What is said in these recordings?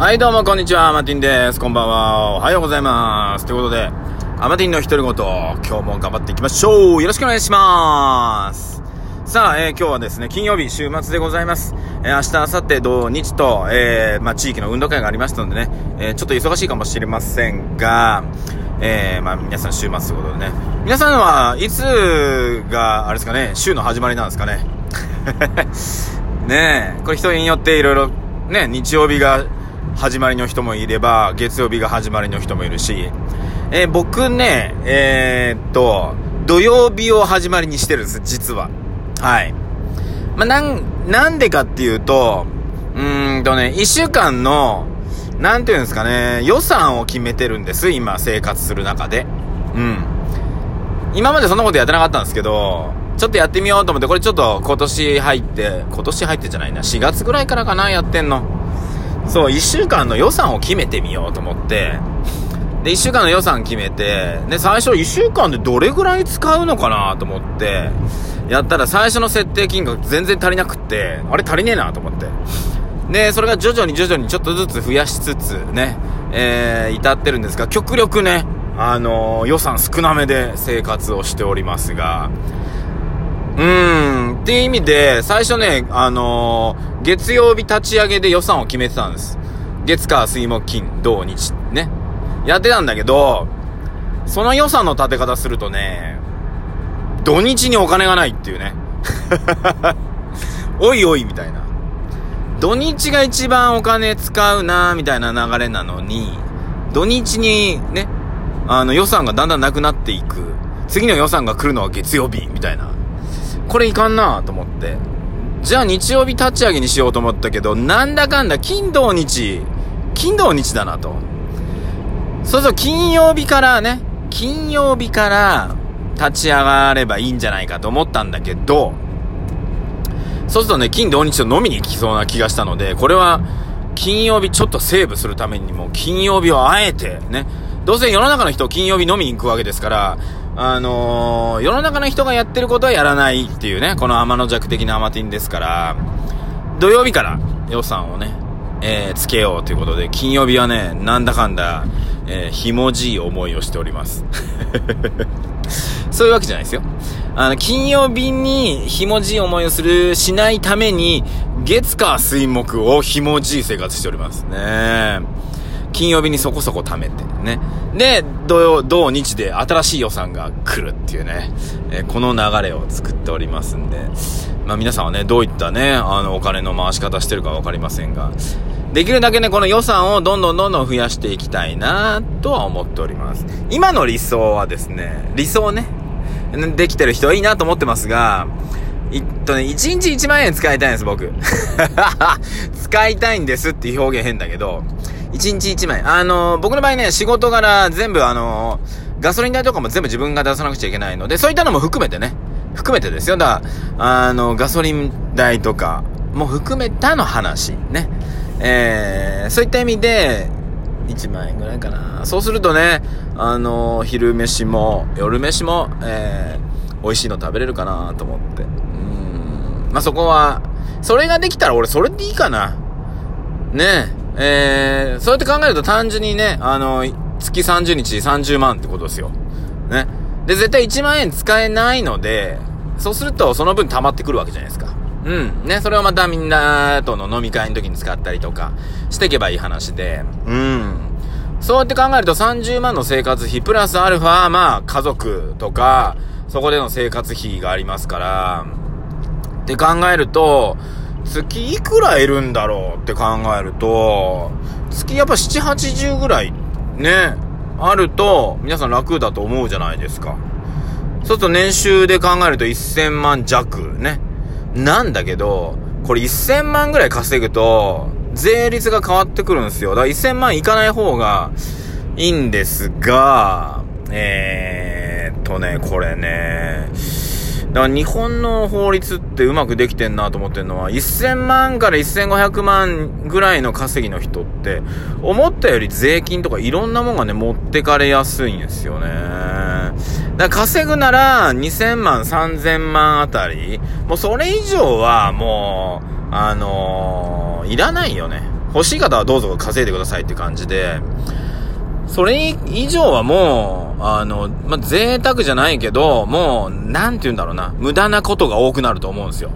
はい、どうも、こんにちは。アマティンです。こんばんは。おはようございます。ということで、アマティンの独り言、今日も頑張っていきましょう。よろしくお願いします。さあ、えー今日はですね、金曜日、週末でございます。えー明日、明後日、土日と、えーまあ、地域の運動会がありましたのでね、えちょっと忙しいかもしれませんが、えまあ、皆さん週末ということでね。皆さんはいつが、あれですかね、週の始まりなんですかね。ねえ、これ人によっていろいろ、ね、日曜日が始まりの人もいれば、月曜日が始まりの人もいるし、えー僕ね、えーっと、土曜日を始まりにしてるんです、実は。はい。まあ、なん、なんでかっていうと、うんとね、一週間の、なんていうんですかね、予算を決めてるんです、今、生活する中で。うん。今までそんなことやってなかったんですけど、ちょっとやってみようと思って、これちょっと今年入って、今年入ってじゃないな、4月ぐらいからかな、やってんの。そう、1週間の予算を決めてみようと思って、で、1週間の予算決めて、で、最初1週間でどれぐらい使うのかなと思って、やったら最初の設定金額全然足りなくって、あれ足りねえなと思って。で、それが徐々に徐々にちょっとずつ増やしつつね、えー、至ってるんですが、極力ね、あのー予算少なめで生活をしておりますが、うーん、っていう意味で、最初ね、あのー月曜日立ち上げで予算を決めてたんです。月火水木金土日ね。やってたんだけど、その予算の立て方するとね、土日にお金がないっていうね。おいおいみたいな。土日が一番お金使うなみたいな流れなのに、土日にね、あの予算がだんだんなくなっていく。次の予算が来るのは月曜日みたいな。これいかんなと思って。じゃあ日曜日立ち上げにしようと思ったけど、なんだかんだ金土日、金土日だなと。そうそう、金曜日からね、金曜日から立ち上がればいいんじゃないかと思ったんだけど、そうするとね、金土日と飲みに行きそうな気がしたので、これは、金曜日ちょっとセーブするためにも、金曜日をあえて、ね、どうせ世の中の人金曜日飲みに行くわけですから、あのー世の中の人がやってることはやらないっていうね、この天の弱的なアマティンですから、土曜日から予算をね、えーつけようということで、金曜日はね、なんだかんだ、えーひもじい思いをしております。そういうわけじゃないですよ。あの、金曜日にひもじい思いをする、しないために、月火水木をひもじい生活しておりますね。金曜日にそこそこ貯めて、ね。で、土曜、土日で新しい予算が来るっていうね、えーこの流れを作っておりますんで、まあ皆さんはね、どういったね、あの、お金の回し方してるかわかりませんが、できるだけね、この予算をどんどんどんどん増やしていきたいなとは思っております。今の理想はですね、理想ね、できてる人はいいなと思ってますが、いっとね、1日1万円使いたいんです、僕。使いたいんですっていう表現変だけど、1日1万円。あの僕の場合ね、仕事柄全部あのガソリン代とかも全部自分が出さなくちゃいけないので、そういったのも含めてね、含めてですよ。だから、あの、ガソリン代とかも含めたの話、ね。えー、そういった意味で、1万円ぐらいかな。そうするとね、あの昼飯も、夜飯も、えー、美味しいの食べれるかなと思って。うん。まあ、そこは、それができたら俺それでいいかな。ねえ、えー、そうやって考えると単純にね、あの、月30日30万ってことですよ。ね。で、絶対1万円使えないので、そうするとその分溜まってくるわけじゃないですか。うん。ね、それをまたみんなとの飲み会の時に使ったりとかしていけばいい話で、うん。そうやって考えると30万の生活費プラスアルファ、まあ家族とか、そこでの生活費がありますから、って考えると、月いくらいるんだろうって考えると、月やっぱ7、80ぐらいね、あると、皆さん楽だと思うじゃないですか。そうすると年収で考えると1000万弱ね。なんだけど、これ1000万ぐらい稼ぐと、税率が変わってくるんですよ。だから1000万いかない方がいいんですが、えーっとね、これね、だから日本の法律ってうまくできてんなと思ってるのは、1000万から1500万ぐらいの稼ぎの人って、思ったより税金とかいろんなもんがね、持ってかれやすいんですよね。だから稼ぐなら2000万、3000万あたり、もうそれ以上はもう、あのーいらないよね。欲しい方はどうぞ稼いでくださいって感じで、それ以上はもう、あの、まあ、贅沢じゃないけど、もう、なんて言うんだろうな、無駄なことが多くなると思うんですよ。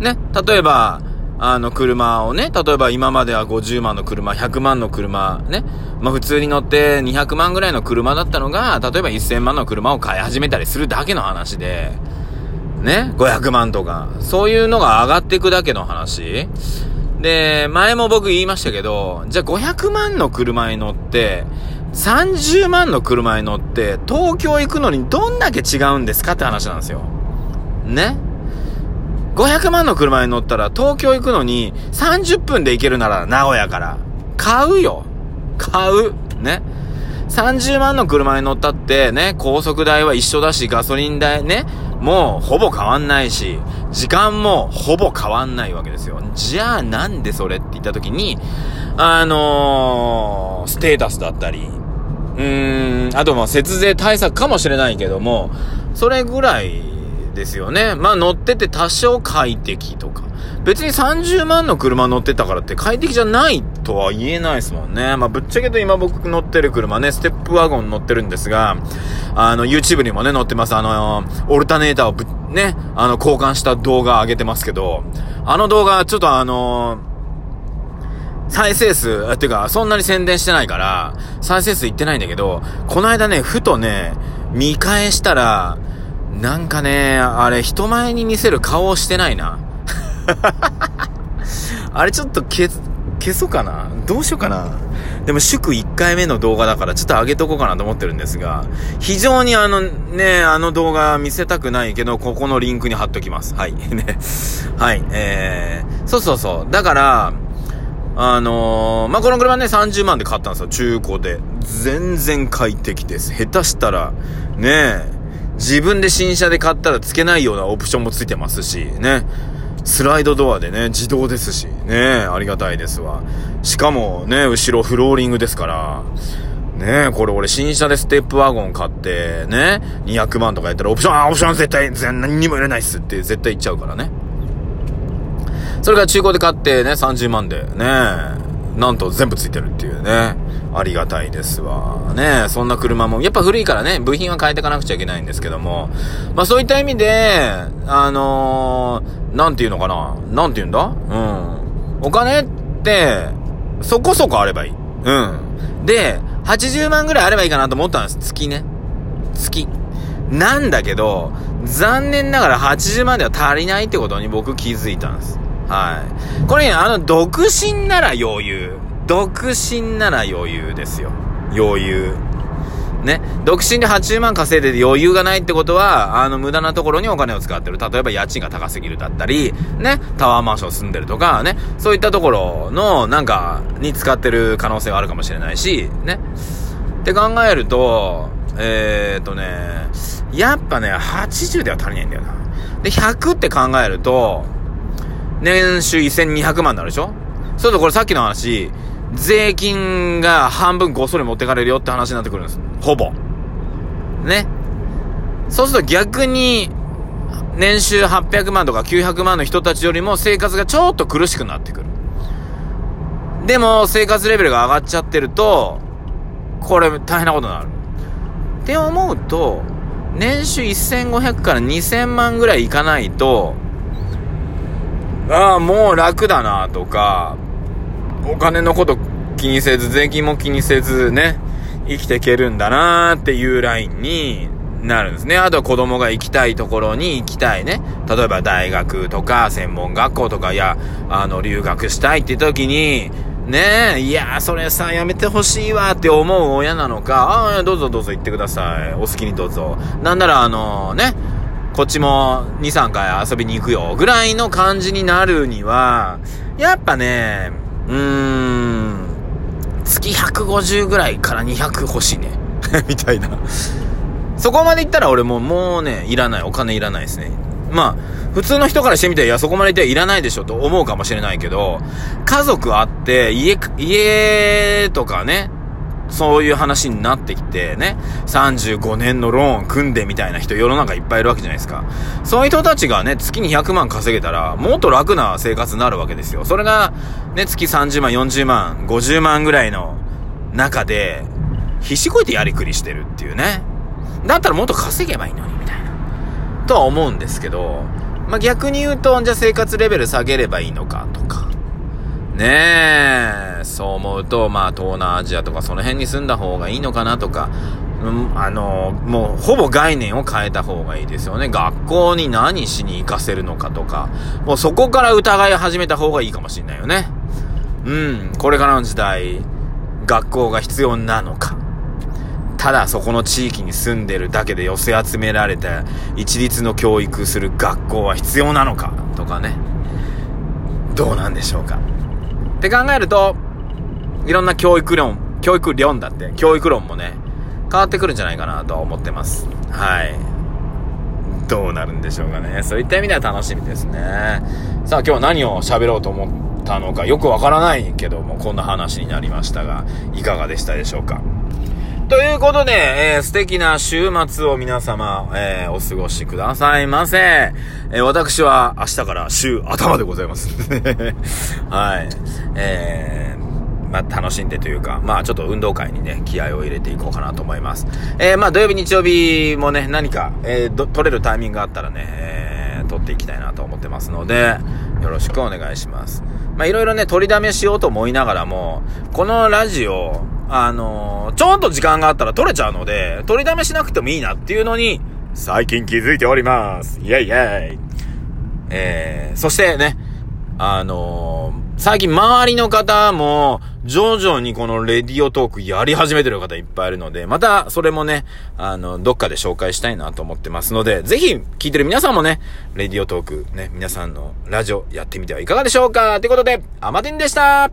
ね、例えば、あの、車をね、例えば今までは50万の車、100万の車、ね、まあ、普通に乗って200万ぐらいの車だったのが、例えば1000万の車を買い始めたりするだけの話で、ね、500万とか、そういうのが上がっていくだけの話。で、前も僕言いましたけど、じゃあ500万の車に乗って、30万の車に乗って、東京行くのにどんだけ違うんですかって話なんですよ。ね？500万の車に乗ったら東京行くのに30分で行けるなら名古屋から。買うよ。買う。ね？30万の車に乗ったってね、高速代は一緒だし、ガソリン代ね、もうほぼ変わんないし、時間もほぼ変わんないわけですよ。じゃあなんでそれって言った時に、あのー、ステータスだったり、うーん、あとまあ節税対策かもしれないけども、それぐらいですよね。まあ乗ってて多少快適とか。別に30万の車乗ってたからって快適じゃないとは言えないですもんね。まあぶっちゃけと今僕乗ってる車ね、ステップワゴン乗ってるんですが、あの YouTube にもね乗ってます。あの、オルタネーターをぶ、ね、あの交換した動画上げてますけど、あの動画ちょっとあの再生数、っていうか、そんなに宣伝してないから、再生数いってないんだけど、この間ね、ふとね、見返したら、なんかね、あれ、人前に見せる顔をしてないな。あれちょっと消、消そうかなどうしようかなでも祝1回目の動画だからちょっと上げとこうかなと思ってるんですが、非常にあのね、あの動画見せたくないけど、ここのリンクに貼っときます。はい。ね。はい。えー、そうそうそう。だから、あのー、まあ、この車ね、30万で買ったんですよ。中古で。全然快適です。下手したら、ね、自分で新車で買ったら付けないようなオプションも付いてますし、ね。スライドドアでね、自動ですし、ね、ありがたいですわ。しかもね、後ろフローリングですから、ねこれ俺新車でステップワゴン買って、ね、200万とかやったらオプション、あ、オプション絶対、全何にも入れないっすって絶対言っちゃうからね。それから中古で買ってね、30万でね、なんと全部ついてるっていうね。ありがたいですわ。ねそんな車も、やっぱ古いからね、部品は変えていかなくちゃいけないんですけども、まあそういった意味で、あのー、なんていうのかななんて言うんだ？うん。お金って、そこそこあればいい。うん。で、80万ぐらいあればいいかなと思ったんです。月ね。月。なんだけど、残念ながら80万では足りないってことに僕気づいたんです。はい。これね、あの、独身なら余裕。独身なら余裕ですよ。余裕。ね。独身で80万稼いでて余裕がないってことは、あの、無駄なところにお金を使ってる。例えば家賃が高すぎるだったり、ね。タワーマンション住んでるとか、ね。そういったところの、なんか、に使ってる可能性はあるかもしれないし、ね。って考えると、えー、っとね、やっぱね、80では足りないんだよな。で、100って考えると、年収1200万になるでしょ？そうするとこれさっきの話、税金が半分ごっそり持ってかれるよって話になってくるんです。ほぼ。ね。そうすると逆に、年収800万とか900万の人たちよりも生活がちょっと苦しくなってくる。でも、生活レベルが上がっちゃってると、これ大変なことになる。って思うと、年収1500から2000万ぐらいいかないと、ああ、もう楽だなとか、お金のこと気にせず、税金も気にせずね、生きていけるんだなーっていうラインになるんですね。あとは子供が行きたいところに行きたいね。例えば大学とか専門学校とか、いや、あの、留学したいって時に、ねえ、いやそれさ、やめてほしいわって思う親なのか、ああ、どうぞどうぞ行ってください。お好きにどうぞ。なんなら、あのね、こっちも2、3回遊びに行くよ。ぐらいの感じになるには、やっぱね、うーん、月150ぐらいから200欲しいね。みたいな。そこまで行ったら俺ももうね、いらない。お金いらないですね。まあ、普通の人からしてみて、いや、そこまで行ってはいらないでしょと思うかもしれないけど、家族あって、家、家とかね、そういう話になってきてね、35年のローン組んでみたいな人世の中いっぱいいるわけじゃないですか。そういう人たちがね、月に100万稼げたら、もっと楽な生活になるわけですよ。それが、ね、月30万、40万、50万ぐらいの中で、必死こいてやりくりしてるっていうね。だったらもっと稼げばいいのに、みたいな。とは思うんですけど、まあ、逆に言うと、じゃあ生活レベル下げればいいのかとか。ねえ、そう思うと、まあ、東南アジアとかその辺に住んだ方がいいのかなとか、うん、あの、もう、ほぼ概念を変えた方がいいですよね。学校に何しに行かせるのかとか、もうそこから疑い始めた方がいいかもしんないよね。うん、これからの時代、学校が必要なのか。ただそこの地域に住んでるだけで寄せ集められた一律の教育する学校は必要なのかとかね。どうなんでしょうか。って考えると、いろんな教育論、教育論だって、教育論もね、変わってくるんじゃないかなと思ってます。はい。どうなるんでしょうかね。そういった意味では楽しみですね。さあ今日は何を喋ろうと思ったのかよくわからないけども、こんな話になりましたが、いかがでしたでしょうか？ということで、えー、素敵な週末を皆様、えー、お過ごしくださいませ。えー、私は明日から週頭でございます。はい。えー、まあ、楽しんでというか、まあ、ちょっと運動会にね、気合を入れていこうかなと思います。えー、まあ、土曜日、日曜日もね、何か、えー、取れるタイミングがあったらね、えー、取っていきたいなと思ってますので、よろしくお願いします。まあ、いろいろね、取りだめしようと思いながらも、このラジオ、あのー、ちょっと時間があったら撮れちゃうので、取りだめしなくてもいいなっていうのに、最近気づいております。イェイイェイ。えー、そしてね、あのー、最近周りの方も、徐々にこのレディオトークやり始めてる方いっぱいいるので、またそれもね、あの、どっかで紹介したいなと思ってますので、ぜひ聞いてる皆さんもね、レディオトークね、皆さんのラジオやってみてはいかがでしょうかということで、アマティンでした